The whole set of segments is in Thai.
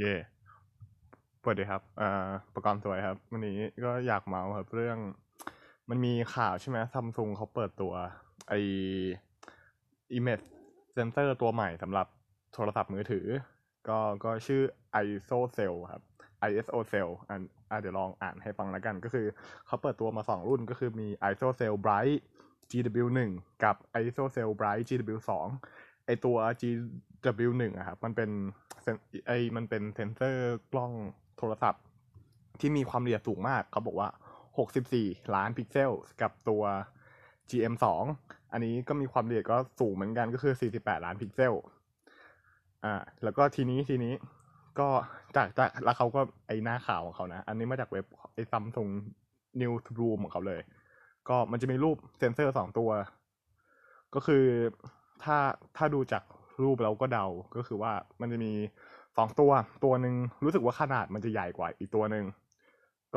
เย่สวัสดีครับอ่าประกอบสวยครับ วันนี้ก็อยากเมาส์ครับ เรื่อง มันมีข่าวใช่ไหมซัมซุงเขาเปิดตัวไอ image sensor ตัวใหม่สำหรับโทรศัพท์มือถือ ก็ก็ชื่อ ISO cell ครับ ISO cell อันอะเดี๋ยวลองอ่านให้ฟังแล้วกัน ก็คือเขาเปิดตัวมาสองรุ่นก็คือมี ISO cell bright GW1 กับ ISO cell bright GW2 ไอตัว GW1 อะครับ มันเป็นเซน ไอมันเป็นเซนเซอร์กล้องโทรศัพท์ ที่มีความละเอียดสูงมากเขาบอกว่า 64 ล้านพิกเซลกับตัว GM2 อันนี้ก็มีความละเอียดก็สูงเหมือนกันก็คือ 48 ล้านพิกเซล อ่า แล้วก็ทีนี้ทีนี้ก็จากจากแล้วเขาก็ไอหน้าข่าวของเขานะ อันนี้มาจากเว็บไอซัมซุง Newsroom ของเขาเลย ก็มันจะมีรูปเซนเซอร์สองตัว ก็คือถ้าถ้าดูจาก รูปเราก็เดาก็คือว่ามันจะมีสองตัวตัวหนึ่งรู้สึกว่าขนาดมันจะใหญ่กว่าอีกตัวหนึ่ง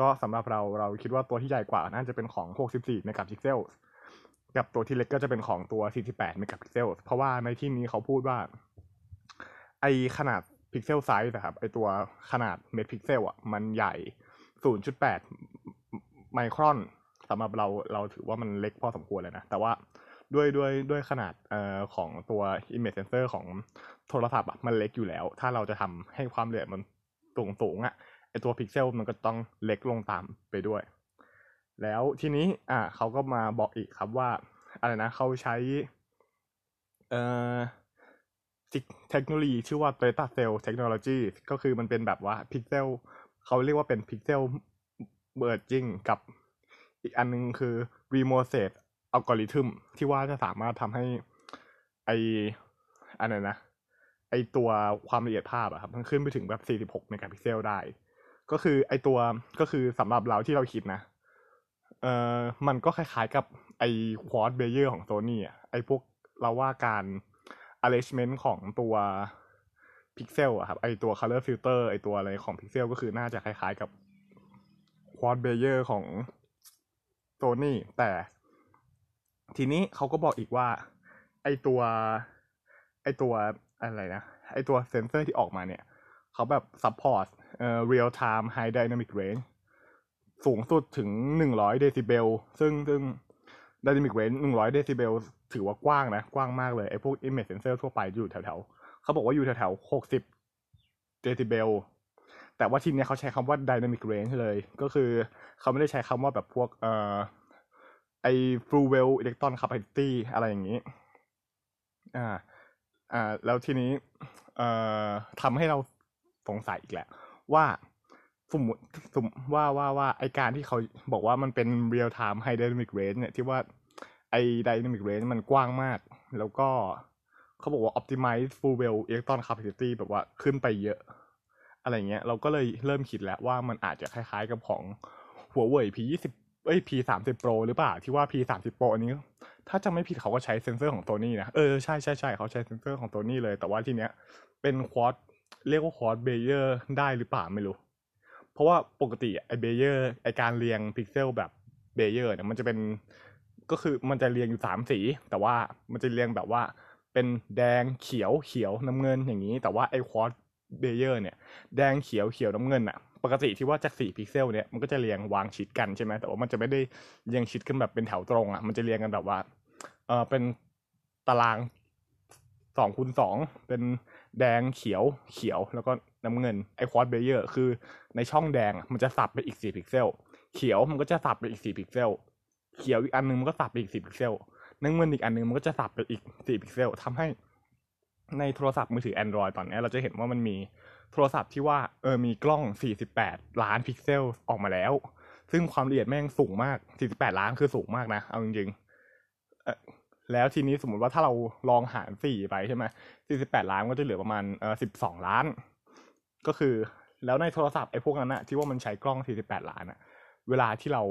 ก็สำหรับเราเราคิดว่าตัวที่ใหญ่กว่าน่าจะเป็นของ 64เมกะพิกเซลกับตัวที่เล็กก็จะเป็นของตัว 48เมกะพิกเซลเพราะว่าในที่นี้เขาพูดว่า ไอขนาด pixel size นะครับไอตัวขนาดเมตรพิกเซลอะมันใหญ่ 0.8 ไมครอนสำหรับเราเราถือว่ามันเล็กพอสมควรเลยนะ แต่ว่า ด้วยด้วยด้วยขนาดเอ่อของตัว image sensor ของโทรศัพท์อะมันเล็กอยู่แล้ว ถ้าเราจะทำให้ความละเอียดมันสูงสูงอะไอตัวพิกเซลมันก็ต้องเล็กลงตามไปด้วย แล้วทีนี้อะเขาก็มาบอกอีกครับว่าอะไรนะเขาใช้เอ่อเทคโนโลยีชื่อว่า Beta Cell Technology ก็คือมันเป็นแบบว่าพิกเซลเขาเรียกว่าเป็น pixel merging กับอีกอันนึงคือ Remote อัลกอริทึมที่ว่าจะสามารถทำให้ไออันนั้นนะไอตัวความละเอียดภาพอะครับมันขึ้นไปถึงแบบ 46เมกะพิกเซลได้ ก็คือไอตัวก็คือสำหรับเราที่เราคิดนะเอ่อมันก็คล้ายๆกับไอ Quad Bayer ของโซนี่อะไอพวกเราว่าการ arrangement ของตัวพิกเซลอะครับไอตัว color filter ไอตัวอะไรของพิกเซลก็คือน่าจะคล้ายๆกับ Quad Bayer ของโซนี่แต่ ทีนี้เขาก็บอกอีกว่า ไอตัว ไอตัวอะไรนะ ไอตัวเซนเซอร์ที่ออกมาเนี่ย เขาแบบ support เอ่อ real time high dynamic range สูงสุดถึงหนึ่งร้อยเดซิเบลซึ่งซึ่ง dynamic range หนึ่งร้อยเดซิเบลถือว่ากว้างนะ กว้างมากเลยไอพวก image sensor ทั่วไปอยู่แถวๆเขาบอกว่าอยู่แถวๆหกสิบเดซิเบลแต่ว่าทีเนี้ยเขาใช้คำว่า dynamic range เลย ก็คือเขาไม่ได้ใช้คำว่าแบบพวกเอ่อ ไอ full well electron capacity อะไรอย่างนี้ อ่า อ่า แล้วทีนี้ เอ่อทำให้เราสงสัยอีกแหละ ว่าสมมติสมว่าว่าว่าไอการที่เขาบอกว่ามันเป็น real time high dynamic range เนี่ยที่ว่าไอ dynamic range มันกว้างมาก แล้วก็เขาบอกว่า optimize full well electron capacity แบบว่าขึ้นไปเยอะ อะไรเงี้ย เราก็เลยเริ่มคิดแล้วว่ามันอาจจะคล้ายๆกับของหัวเว่ย P ยี่สิบ เอ้ย P สามสิบ Pro หรือเปล่า ที่ว่า P สามสิบ Pro อันนี้ ถ้าจะไม่ผิดเขาก็ใช้เซนเซอร์ของตัวนี้นะ เออ ใช่ใช่ใช่เขาใช้เซนเซอร์ของตัวนี้เลย แต่ว่าทีเนี้ย เป็น Quad เรียกว่า Quad Bayer ได้หรือเปล่าไม่รู้ เพราะว่าปกติไอ Bayer ไอการเรียงพิกเซลแบบ Bayer เนี่ยมันจะเป็นก็คือมันจะเรียงอยู่สามสี แต่ว่ามันจะเรียงแบบว่าเป็นแดงเขียวเขียวน้ำเงินอย่างนี้ แต่ว่าไอ Quad Bayer เนี่ยแดงเขียวเขียวน้ำเงินอะปกติที่ว่าจากสี่พิกเซลเนี่ยมันก็จะเรียงวางชิดกันใช่ไหมแต่ว่ามันจะไม่ได้เรียงชิดกันแบบเป็นแถวตรงอะมันจะเรียงกันแบบว่าเออเป็นตารางสองคูณสองเป็นแดงเขียวเขียวแล้วก็น้ำเงินไอ Quad Bayer คือในช่องแดงมันจะสับไปอีกสี่พิกเซลเขียวมันก็จะสับไปอีกสี่พิกเซลเขียวอีกอันนึงมันก็สับไปอีกสี่พิกเซลน้ำเงินอีกอันนึงมันก็จะสับไปอีกสี่พิกเซลทำให้ ในโทรศัพท์มือถือ Android ตอนนี้เราจะเห็นว่ามันมีโทรศัพท์ที่ว่าเออมีกล้อง 48 ล้านพิกเซลออกมาแล้ว ซึ่งความละเอียดแม่งสูงมาก 48 ล้านคือสูงมากนะ เอาจริงๆแล้วทีนี้สมมติว่าถ้าเราลองหารสี่ไปใช่ไหม48 ล้านก็จะเหลือประมาณเออ12 ล้าน ก็คือแล้วในโทรศัพท์ไอ้พวกนั้นอะที่ว่ามันใช้กล้อง 48 ล้านอะเวลาที่เรา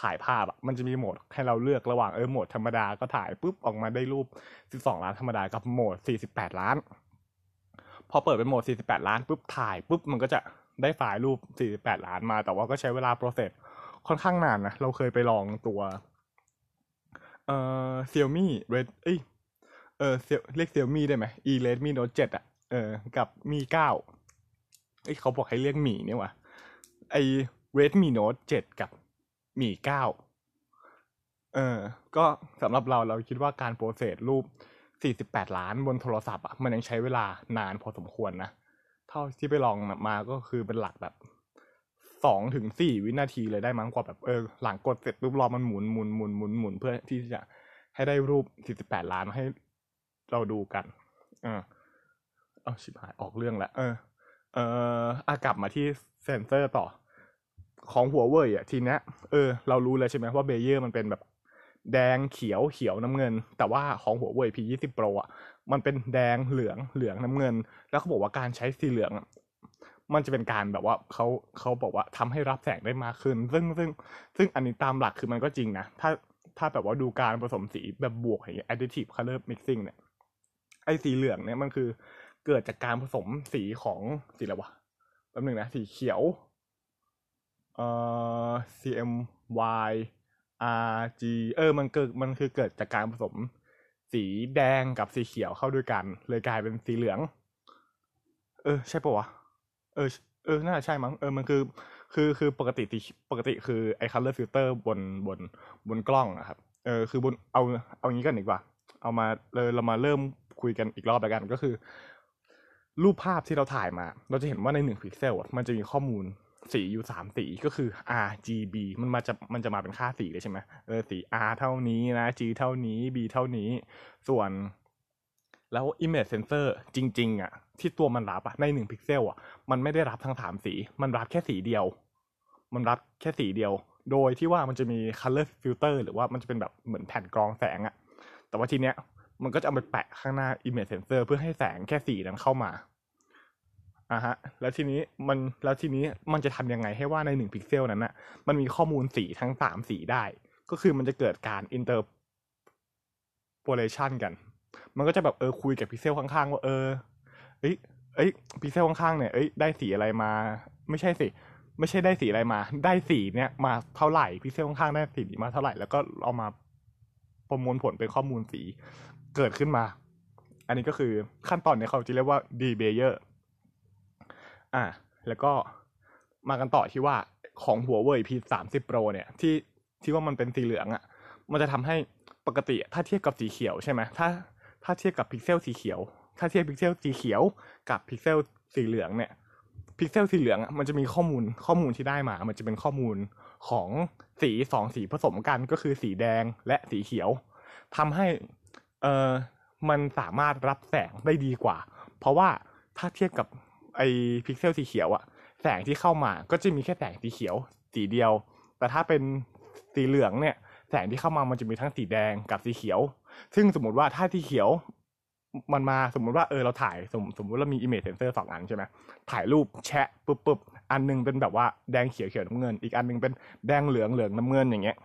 ถ่ายภาพอะมันจะมีโหมดให้เราเลือกระหว่างเออโหมดธรรมดาก็ถ่ายปุ๊บออกมาได้รูป 12 ล้านธรรมดากับโหมด 48 ล้าน พอเปิดเป็นโหมด 48 ล้านปุ๊บถ่ายปุ๊บมันก็จะได้ไฟล์รูป 48 ล้านมา แต่ว่าก็ใช้เวลาโปรเซสค่อนข้างนานนะเราเคยไปลองตัวเอ่อ Xiaomi Red เอ้ยเออเรียก Xiaomi ได้ไหม e Redmi Note 7อะเออกับมี9เอ้ยเขาบอกให้เรียกหมีเนี่ยว่ะไอ Redmi Note 7 กับ หมี9เออ ก็สำหรับเราเราคิดว่าการโปรเซสรูป 48 ล้านบนโทรศัพท์อะมันยังใช้เวลานานพอสมควรนะ เท่าที่ไปลองมาก็คือเป็นหลักแบบสองถึงสี่วินาทีเลยได้มั้งกว่าแบบเออหลังกดเสร็จปุ๊บรอมันหมุนหมุนหมุนหมุนหมุนเพื่อที่จะให้ได้รูป 48 ล้านให้เราดูกันเออเอาชิบหายออกเรื่องแล้วเออ เอออากลับมาที่เซนเซอร์ต่อ ของหัวเว่ยอะทีเนี้ยเออเรารู้เลยใช่ไหมว่า Bayer มันเป็นแบบแดงเขียวเขียวน้ำเงิน แต่ว่าของหัวเว่ย P20 Pro อะมันเป็นแดงเหลืองเหลืองน้ำเงิน แล้วเขาบอกว่าการใช้สีเหลือง มันจะเป็นการแบบว่าเขาเขาบอกว่าทำให้รับแสงได้มากขึ้น ซึ่งซึ่งซึ่งอันนี้ตามหลักคือมันก็จริงนะ ถ้าถ้าแบบว่าดูการผสมสีแบบบวกอย่างเงี้ย additive color mixing เนี่ยไอ้สีเหลืองเนี่ยมันคือเกิดจากการผสมสีของสีอะไรวะแป๊บนึงนะสีเขียว เอ่อ CMY RG เออ มันเกิดมันคือเกิดจากการผสม สีแดงกับสีเขียวเข้าด้วยกัน เลยกลายเป็นสีเหลือง เออ ใช่ปะวะ เออ เออ น่าใช่มั้ง เออ มันคือ คือ คือปกติปกติคือไอ้ color filter บน บน บนกล้องอะครับ เออ คือบน เอา เอางี้กันดีกว่า เอามาเลยเรามาเริ่มคุยกันอีกรอบแล้วกัน ก็คือ รูปภาพที่เราถ่ายมา เราจะเห็นว่าในหนึ่งพิกเซลมันจะมีข้อมูล สีอยู่สามสีก็คือ R G B มันมาจะมันจะมาเป็นค่าสีเลยใช่ไหมเออสี R เท่านี้นะ G เท่านี้ B เท่านี้ ส่วนแล้ว image sensor จริง ๆอะ ที่ตัวมันรับอะในหนึ่งพิกเซลอะ มันไม่ได้รับทั้งสามสี มันรับแค่สีเดียว มันรับแค่สีเดียว โดยที่ว่ามันจะมี color filter หรือว่ามันจะเป็นแบบเหมือนแผ่นกรองแสงอะ แต่ว่าทีเนี้ยมันก็จะเอาไปแปะข้างหน้า image sensor เพื่อให้แสงแค่สีนั้นเข้ามา อะฮะ แล้วทีนี้มันแล้วทีนี้มันจะทำยังไงให้ว่าในหนึ่งพิกเซลนั้นนะมันมีข้อมูลสีทั้งสามสีได้ ก็คือมันจะเกิดการ interpolation กัน มันก็จะแบบเออคุยกับพิกเซลข้างๆ ว่าเออเอ้ยเอ้ยพิกเซลข้างๆเนี่ยเอ้ยได้สีอะไรมา ไม่ใช่สิไม่ใช่ได้สีอะไรมา ได้สีเนี่ยมาเท่าไหร่พิกเซลข้างๆได้สีมาเท่าไหร่แล้วก็เอามาประมวลผลเป็นข้อมูลสีเกิดขึ้นมา อันนี้ก็คือขั้นตอนเนี่ยเขาจะเรียกว่า debayer ะแล้วก็มากันต่อที่ว่าของหัวเว่ย P สามสิบ Pro เนี่ยที่ที่ว่ามันเป็นสีเหลืองอะ่ะ มันจะทำให้ปกติถ้าเทียบกับสีเขียวใช่ไหมถ้าถ้าเทียบกับพิกเซลสีเขียว ถ้าเทียบพิกเซลสีเขียวกับพิกเซลสีเหลืองเนี่ยพิกเซลสีเหลืองมันจะมีข้อมูลข้อมูลที่ได้มา มันจะเป็นข้อมูลของสีสองสีผสมกันก็คือสีแดงและสีเขียวทำให้เออมันสามารถรับแสงได้ดีกว่า เพราะว่าถ้าเทียบกับ ไอพิกเซลสีเขียวอะแสงที่เข้ามาก็จะมีแค่แสงสีเขียวสีเดียว แต่ถ้าเป็นสีเหลืองเนี่ย แสงที่เข้ามามันจะมีทั้งสีแดงกับสีเขียว ซึ่งสมมติว่าถ้าสีเขียวมันมาสมมุติว่าเออเราถ่ายสมสมมติเรามี image sensor สองอันใช่ไหมถ่ายรูปแชะปุ๊บปุ๊บอันนึงเป็นแบบว่าแดงเขียวเขียวน้ำเงิน อีกอันนึงเป็นแดงเหลืองเหลืองน้ำเงินอย่างเงี้ย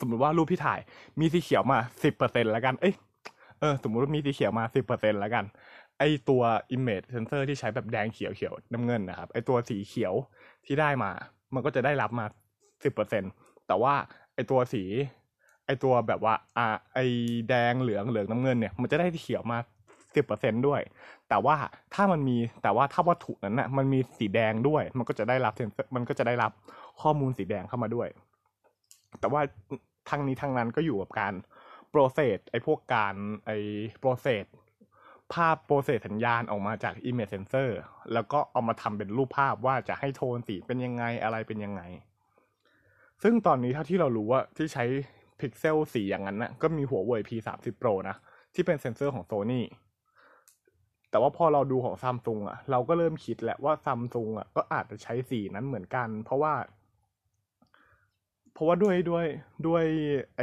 สมมติว่ารูปที่ถ่ายมีสีเขียวมาสิบเปอร์เซ็นแล้วกันเอ้ยเออสมมติว่ามีสีเขียวมาสิบเปอร์เซ็นแล้วกัน ไอตัว image sensor ที่ใช้แบบแดงเขียวเขียวน้ำเงินนะครับ ไอตัวสีเขียวที่ได้มา มันก็จะได้รับมาสิบเปอร์เซ็นแต่ว่าไอตัวสี ไอตัวแบบว่าอ่าไอแดงเหลืองเหลืองน้ำเงินเนี่ย มันจะได้เขียวมาสิบเปอร์เซ็นด้วย แต่ว่าถ้ามันมีแต่ว่าถ้าวัตถุนั้นนะ่ะมันมีสีแดงด้วย มันก็จะได้รับเซนมันก็จะได้รับข้อมูลสีแดงเข้ามาด้วย แต่ว่าทั้งนี้ทั้งนั้นก็อยู่กับการ process ไอพวกการไอ process ภาพ process สัญญาณออกมาจาก image sensor แล้วก็เอามาทำเป็นรูปภาพว่าจะให้โทนสีเป็นยังไงอะไรเป็นยังไง ซึ่งตอนนี้เท่าที่เรารู้ว่าที่ใช้พิกเซลสีอย่างนั้นนะก็มีหัวเว่ย P 3 0 Pro นะที่เป็นเซนเซอร์ของ Sony แต่ว่าพอเราดูของซัมซุงอะ เราก็เริ่มคิดแหละว่าซัมซุงอะก็อาจจะใช้สีนั้นเหมือนกัน เพราะว่า เพราะว่าด้วยด้วยด้วยไอ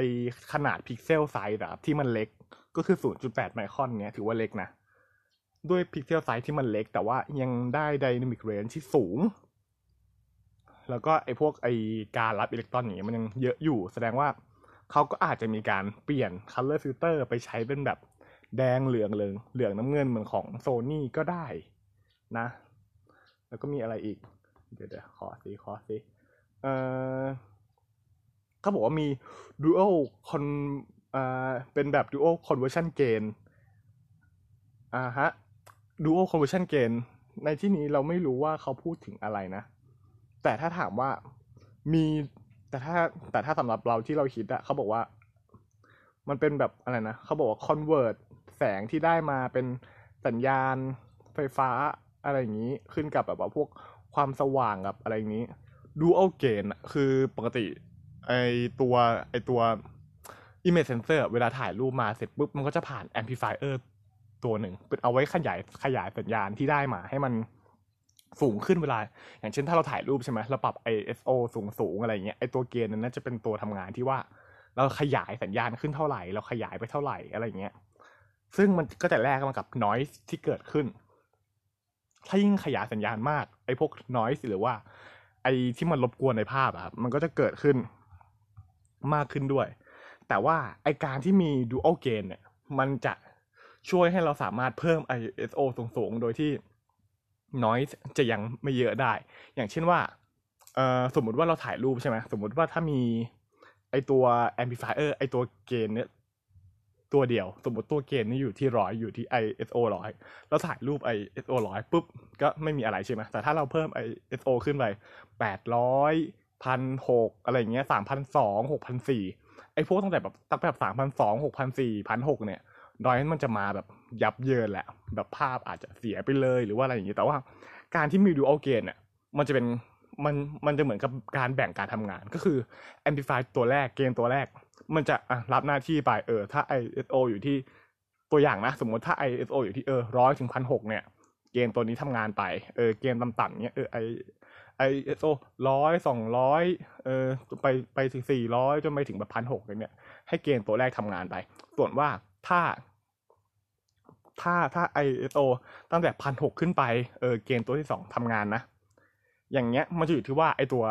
ขนาด pixel size อะที่มันเล็ก ก็คือ 0.8 ไมครอนเนี้ยถือว่าเล็กนะ ด้วย pixel size ที่มันเล็ก แต่ว่ายังได้ dynamic range ที่สูง แล้วก็ไอพวกไอการรับอิเล็กตรอนอย่างเงี้ยมันยังเยอะอยู่ แสดงว่าเขาก็อาจจะมีการเปลี่ยน color filter ไปใช้เป็นแบบแดงเหลืองเหลืองเหลืองน้ำเงินเหมือนของโซนี่ก็ได้นะ แล้วก็มีอะไรอีก เดี๋ยวเดี๋ยวขอสิขอสิเอ่อเขาบอกว่ามี dual con อ่าเป็นแบบ dual conversion gain อ่าฮะ dual conversion gain ในที่นี้เราไม่รู้ว่าเขาพูดถึงอะไรนะ แต่ถ้าถามว่ามีแต่ถ้าแต่ถ้าสำหรับเราที่เราคิดอะเขาบอกว่า มันเป็นแบบอะไรนะเขาบอกว่า convert แสงที่ได้มาเป็นสัญญาณไฟฟ้าอะไรอย่างนี้ขึ้นกับแบบว่าพวกความสว่างกับอะไรอย่างนี้ดูเอาเกณฑ์คือปกติไอตัวไอตัว image sensor เวลาถ่ายรูปมาเสร็จปุ๊บมันก็จะผ่าน amplifier ตัวหนึ่งเป็นเอาไว้ขยายขยายสัญญาณที่ได้มาให้มันสูงขึ้นเวลา อย่างเช่นถ้าเราถ่ายรูปใช่ไหมเราปรับ ISO สูงสูงอะไรเงี้ยไอตัวเกณฑ์นั้นน่าจะเป็นตัวทำงานที่ว่า เราขยายสัญญาณขึ้นเท่าไหร่ เราขยายไปเท่าไหร่อะไรเงี้ยซึ่งมันก็จะแลกมากับ noise ที่เกิดขึ้น ถ้ายิ่งขยายสัญญาณมากไอพวก noise หรือว่า ไอที่มันรบกวนในภาพอะครับมันก็จะเกิดขึ้นมากขึ้นด้วย แต่ว่าไอการที่มี dual gain เนี่ย มันจะช่วยให้เราสามารถเพิ่ม ISO สูงๆ โดยที่ noise จะยังไม่เยอะได้ อย่างเช่นว่าเอ่อสมมุติว่าเราถ่ายรูปใช่ไหมสมมุติว่าถ้ามีไอตัว amplifier ไอตัวเกณฑ์เนี่ยตัวเดียว สมมติตัวเกณฑ์นี่อยู่ที่ร้อยอยู่ที่ ISO ร้อยเราถ่ายรูป ISO ร้อยปุ๊บ ก็ไม่มีอะไรใช่ไหมแต่ถ้าเราเพิ่ม ISO ขึ้นไปแปดร้อยพันหกอะไรเงี้ยสามพันสองหกพันสี่ ไอ้พวกตั้งแต่แบบตั้งแต่แบบสามพันสองหกพันสี่พันหกเนี่ยดอยมันจะมาแบบยับเยินแหละ แบบภาพอาจจะเสียไปเลยหรือว่าอะไรอย่างนี้ แต่ว่าการที่มีดูอัลเกนเนี่ยมันจะเป็นมันมันจะเหมือนกับการแบ่งการทำงานก็คือ amplify ตัวแรกเกณฑ์ตัวแรก มันจะอะรับหน้าที่ไปเออ ถ้า ISO อยู่ที่ตัวอย่างนะ สมมติถ้า ISO อยู่ที่เออร้อยถึงพันหกเนี่ย เกณฑ์ตัวนี้ทำงานไปเออเกณฑ์ต่ำๆเนี่ยเออไอ ISO ร้อยสองร้อยเออไปไปถึงสี่ร้อยจนไปถึงแบบพันหกเนี่ย ให้เกณฑ์ตัวแรกทำงานไป ส่วนว่าถ้า ถ้าถ้า ISO ตั้งแต่พันหกขึ้นไปเออเกณฑ์ตัวที่สองทำงานนะ อย่างเงี้ยมันจะอยู่ที่ว่าไอตัว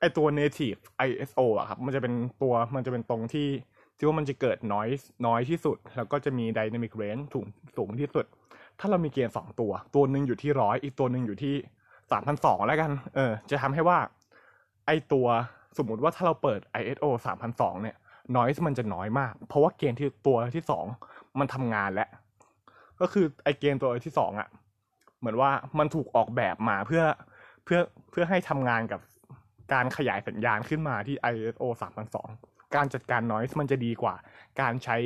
ไอตัว native ISO อะครับ มันจะเป็นตัวมันจะเป็นตรงที่ที่ว่ามันจะเกิด noise น้อยที่สุด แล้วก็จะมี dynamic range สูงสูงที่สุด ถ้าเรามีเกณฑ์สองตัว ตัวหนึ่งอยู่ที่ร้อยอีกตัวหนึ่งอยู่ที่ สามพันสองแล้วกัน เออ จะทำให้ว่า ไอตัวสมมติว่าถ้าเราเปิด ISO สามพันสองเนี่ย noise มันจะน้อยมาก เพราะว่าเกณฑ์ที่ตัวที่สองมันทำงานแล้ว ก็คือไอเกณฑ์ตัวที่สองอะเหมือนว่ามันถูกออกแบบมาเพื่อเพื่อเพื่อให้ทำงานกับการขยายสัญญาณขึ้นมาที่ ISO 3002 การจัดการ noise มันจะดีกว่า การใช้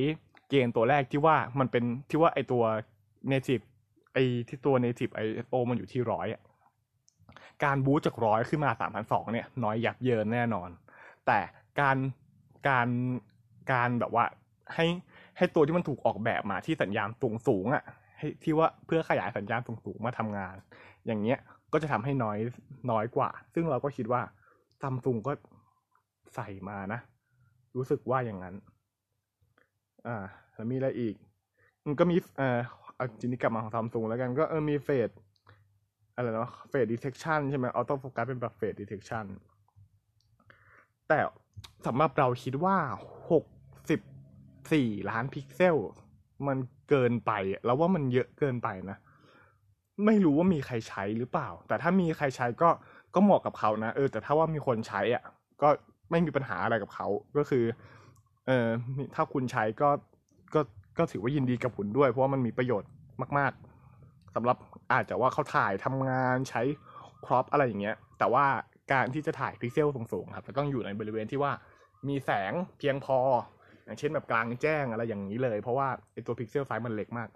เกณฑ์ตัวแรกที่ว่ามันเป็นที่ว่าไอตัว native ไอที่ตัว native ISO มันอยู่ที่ร้อยอะ การบูสจากร้อยขึ้นมา3,002เนี่ย น้อยยับเยินแน่นอน แต่การการการแบบว่าให้ให้ตัวที่มันถูกออกแบบมาที่สัญญาณสูงสูงอะ่ะให้ที่ว่าเพื่อขยายสัญญาณสูงสูงมาทำงาน อย่างเงี้ยก็จะทำให้น้อยน้อยกว่า ซึ่งเราก็คิดว่าซัมซุงก็ใส่มานะ รู้สึกว่าอย่างนั้น อ่าแล้วมีอะไรอีกมันก็มีเอ่ออาจินิกลับมาของซัมซุงแล้วกันก็เออมี phase อะไรเนาะ phase detection ใช่ไหม auto focus เป็นแบบ phase detection แต่สำหรับเราคิดว่าหกสิบสี่ล้านพิกเซล มันเกินไปแล้วว่ามันเยอะเกินไปนะ ไม่รู้ว่ามีใครใช้หรือเปล่า แต่ถ้ามีใครใช้ก็ก็เหมาะกับเขานะเออแต่ถ้าว่ามีคนใช้อะ ก็ไม่มีปัญหาอะไรกับเขาก็คือ เออถ้าคุณใช้ก็ก็ก็ถือว่ายินดีกับคุณด้วย เพราะว่ามันมีประโยชน์มาก ๆสำหรับ อาจจะว่าเขาถ่ายทำงานใช้ crop อะไรอย่างเงี้ย แต่ว่าการที่จะถ่ายพิกเซลสูงๆครับจะต้องอยู่ในบริเวณที่ว่ามีแสงเพียงพอ อย่างเช่นแบบกลางแจ้งอะไรอย่างนี้เลย เพราะว่าไอตัว pixel size มันเล็กมาก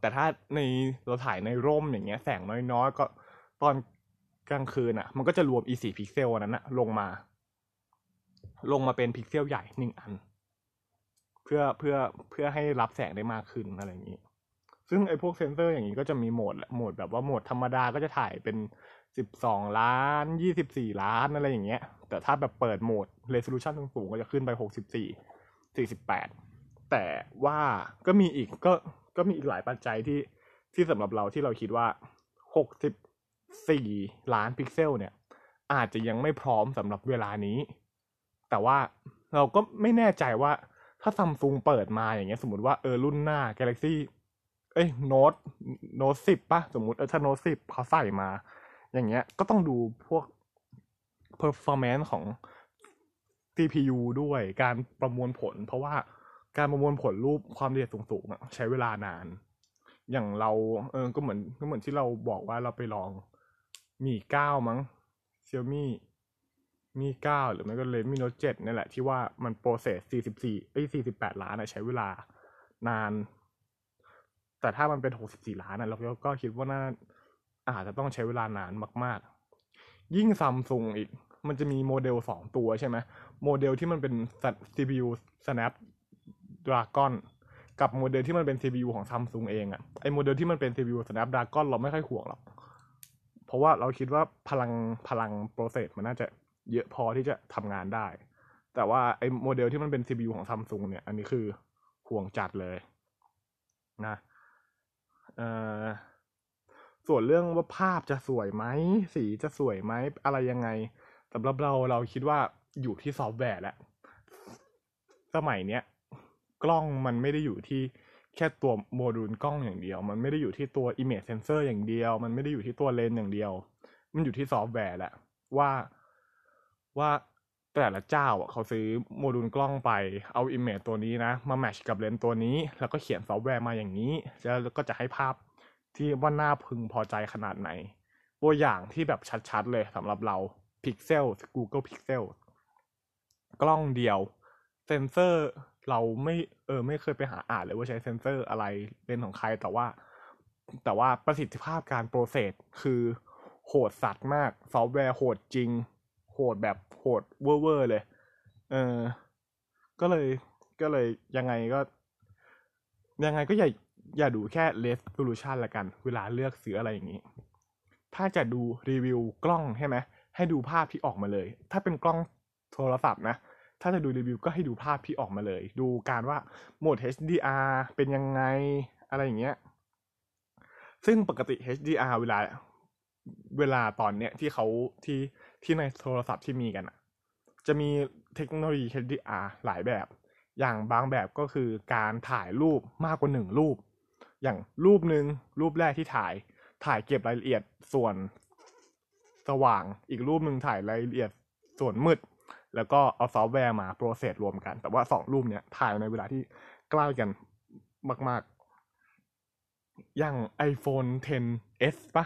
แต่ถ้าในเราถ่ายในร่มอย่างเงี้ย แสงน้อยๆก็ตอนกลางคืนอะ มันก็จะรวม e4 พิกเซลนั้นนะลงมา ลงมาเป็นพิกเซลใหญ่หนึ่งอัน เพื่อเพื่อเพื่อให้รับแสงได้มากขึ้นอะไรอย่างนี้ ซึ่งไอ้พวกเซนเซอร์อย่างนี้ก็จะมีโหมดโหมดแบบว่าโหมดธรรมดาก็จะถ่ายเป็นสิบสองล้านยี่สิบสี่ล้านอะไรอย่างเงี้ย แต่ถ้าแบบเปิดโหมดเรส o ลูชันสูงๆก็จะขึ้นไปหกสิบสี่สี่สิบแปดแต่ว่าก็มีอีกก็ก็มีอีกหลายปัจจัยที่ที่สำหรับเราที่เราคิดว่าหกสิบสี่ล้านพิกเซลเนี่ย อาจจะยังไม่พร้อมสำหรับเวลานี้ แต่ว่าเราก็ไม่แน่ใจว่าถ้าซัมซุงเปิดมาอย่างเงี้ย สมมติว่าเออรุ่นหน้า Galaxy เอ้ยโน้ตโน้ตสิบป่ะสมมติเออถ้าโน้ตสิบเขาใส่มา อย่างเงี้ย ก็ต้องดูพวก performance ของ CPU ด้วยการประมวลผล เพราะว่าการประมวลผลรูปความละเอียดสูงๆใช้เวลานาน อย่างเราเออก็เหมือนก็เหมือนที่เราบอกว่าเราไปลองมีเก้ามั้งเซี่ยมี่มีเก้าหรือไม่ก็เลยมีโน้ตเจ็ดนี่แหละที่ว่ามันโปรเซสสี่สิบสี่เอ้สี่สิบแปดล้านใช้เวลานาน แต่ถ้ามันเป็นหกสิบสี่ล้านอะเราก็คิดว่าน่าอาจจะต้องใช้เวลานานมาก ๆ ยิ่งซัมซุงอีก มันจะมีโมเดลสองตัวใช่ไหมโมเดลที่มันเป็น CPU Snapdragon กับโมเดลที่มันเป็น CPU ของซัมซุงเองอะไอ้โมเดลที่มันเป็น CPU Snapdragon เราไม่ค่อยห่วงหรอก เพราะว่าเราคิดว่าพลังพลัง process มันน่าจะเยอะพอที่จะทำงานได้ แต่ว่าไอ้โมเดลที่มันเป็น CPU ของซัมซุงเนี่ย อันนี้คือห่วงจัดเลยนะ ส่วนเรื่องว่าภาพจะสวยไหมสีจะสวยไหมอะไรยังไงสำหรับเราเราคิดว่าอยู่ที่ซอฟต์แวร์แหละสมัยเนี้ยกล้องมันไม่ได้อยู่ที่แค่ตัวโมดูลกล้องอย่างเดียว มันไม่ได้อยู่ที่ตัว image sensor อย่างเดียว มันไม่ได้อยู่ที่ตัวเลนส์อย่างเดียว มันอยู่ที่ซอฟต์แวร์แหละว่าว่า แต่ละเจ้าเขาซื้อโมดูลกล้องไปเอา image ตัวนี้นะ มา match กับเลนส์ตัวนี้ แล้วก็เขียนซอฟต์แวร์มาอย่างนี้ แล้วก็จะให้ภาพที่ว่าน่าพึงพอใจขนาดไหน ตัวอย่างที่แบบชัดๆเลยสำหรับเรา Pixel Google Pixel กล้องเดียว เซนเซอร์เราไม่เออไม่เคยไปหาอ่านเลยว่าใช้เซนเซอร์อะไรเป็นของใครแต่ว่า แต่ว่าประสิทธิภาพการ process คือโหดสัตว์มาก ซอฟต์แวร์โหดจริง โหดแบบ โหดเวอร์เวอร์เลย เออ ก็เลยก็เลยยังไงก็ ยังไงก็อย่าอย่าดูแค่ resolution ละกัน เวลาเลือกซื้ออะไรอย่างนี้ ถ้าจะดูรีวิวกล้องใช่ไหมให้ดูภาพที่ออกมาเลย ถ้าเป็นกล้องโทรศัพท์นะ ถ้าจะดูรีวิวก็ให้ดูภาพที่ออกมาเลย ดูการว่าโหมด HDR เป็นยังไงอะไรอย่างเงี้ย ซึ่งปกติ HDR เวลาเวลาตอนเนี้ยที่เขาที่ ที่ในโทรศัพท์ที่มีกันอะจะมีเทคโนโลยี HDR หลายแบบ อย่างบางแบบก็คือการถ่ายรูปมากกว่าหนึ่งรูป อย่างรูปหนึ่งรูปแรกที่ถ่าย ถ่ายเก็บรายละเอียดส่วนสว่าง อีกรูปหนึ่งถ่ายรายละเอียดส่วนมืด แล้วก็เอาซอฟต์แวร์มา process รวมกัน แต่ว่าสองรูปเนี้ยถ่ายในเวลาที่ใกล้กันมาก ๆ อย่าง iPhone 10s ปะ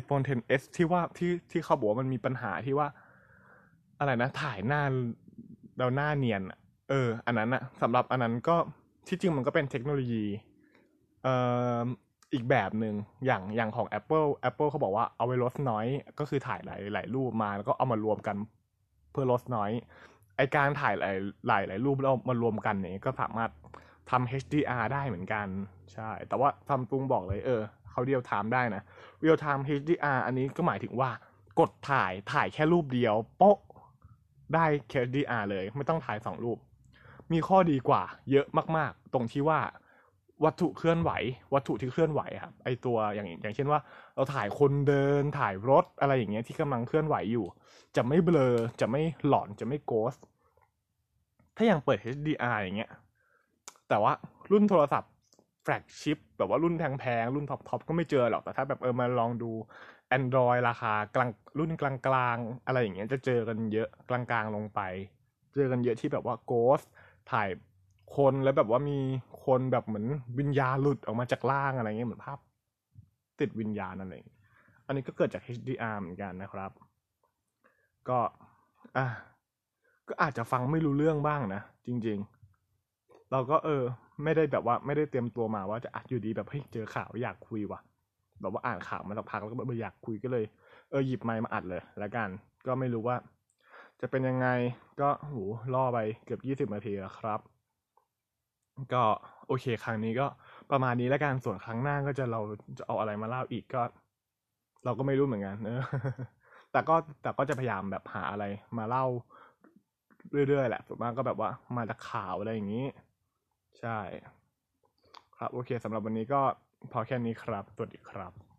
iPhone 10s ที่ว่าที่ที่เขาบอกว่ามันมีปัญหาที่ว่า อะไรนะ ถ่ายหน้าเราหน้าเนียนเออ อันนั้นอะสำหรับอันนั้นก็ที่จริงมันก็เป็นเทคโนโลยีเอ่ออีกแบบหนึ่งอย่างอย่างของ Apple Apple เขาบอกว่าเอาไว้ลดน้อย ก็คือถ่ายหลายหลายรูปมาแล้วก็เอามารวมกันเพื่อลดน้อยไอการถ่ายหลายหลายหลายรูปแล้วมารวมกันเนี่ยก็สามารถทำ HDR ได้เหมือนกัน ใช่ แต่ว่าซัมซุงบอกเลยเออ เขาเดียวไทม์ได้นะ real time HDR อันนี้ก็หมายถึงว่ากดถ่ายถ่ายแค่รูปเดียว โป๊ะได้ HDR เลย ไม่ต้องถ่ายสองรูป มีข้อดีกว่า เยอะมาก ๆ ตรงที่ว่าวัตถุเคลื่อนไหว วัตถุที่เคลื่อนไหวครับไอตัวอย่างอย่างเช่นว่า เราถ่ายคนเดินถ่ายรถอะไรอย่างเงี้ยที่กำลังเคลื่อนไหวอยู่ จะไม่เบลอจะไม่หลอนจะไม่ ghost ถ้าอย่างเปิด HDR อย่างเงี้ยแต่ว่ารุ่นโทรศัพท์ flagship แบบว่ารุ่นแพงๆรุ่นท็อปๆก็ไม่เจอหรอก แต่ถ้าแบบเออมาลองดู Android ราคากลางรุ่นกลางๆ อะไรอย่างเงี้ยจะเจอกันเยอะกลางๆลงไป เจอกันเยอะที่แบบว่า ghost ถ่ายคนแล้วแบบว่ามีคนแบบเหมือนวิญญาณหลุดออกมาจากร่างอะไรเงี้ยเหมือนภาพ ติดวิญญาณอะไรอันนี้ก็เกิดจาก HDR เหมือนกันนะครับ ก็อะก็อาจจะฟังไม่รู้เรื่องบ้างนะ จริงๆ เราก็เออ ไม่ได้แบบว่าไม่ได้เตรียมตัวมาว่าจะอัดอยู่ดีแบบเฮ้ยเจอข่าวอยากคุยว่ะแบบว่าอ่านข่าวมาสักพักแล้วก็แบบอยากคุยก็เลย เออหยิบไมค์มาอัดเลยแล้วกัน ก็ไม่รู้ว่า จะเป็นยังไงก็โหล่อไปเกือบยี่สิบนาทีแล้วครับ ก็โอเค ครั้งนี้ก็ประมาณนี้แล้วกันส่วนครั้งหน้าก็จะเราจะเอาอะไรมาเล่าอีกก็ เราก็ไม่รู้เหมือนกันเนอะแต่ก็แต่ก็จะพยายามแบบหาอะไรมาเล่าเรื่อยๆแหละส่วนมากก็แบบว่ามาจากข่าวอะไรอย่างนี้ ใช่ ครับ โอเคสำหรับวันนี้ก็พอแค่นี้ครับ สวัสดีครับ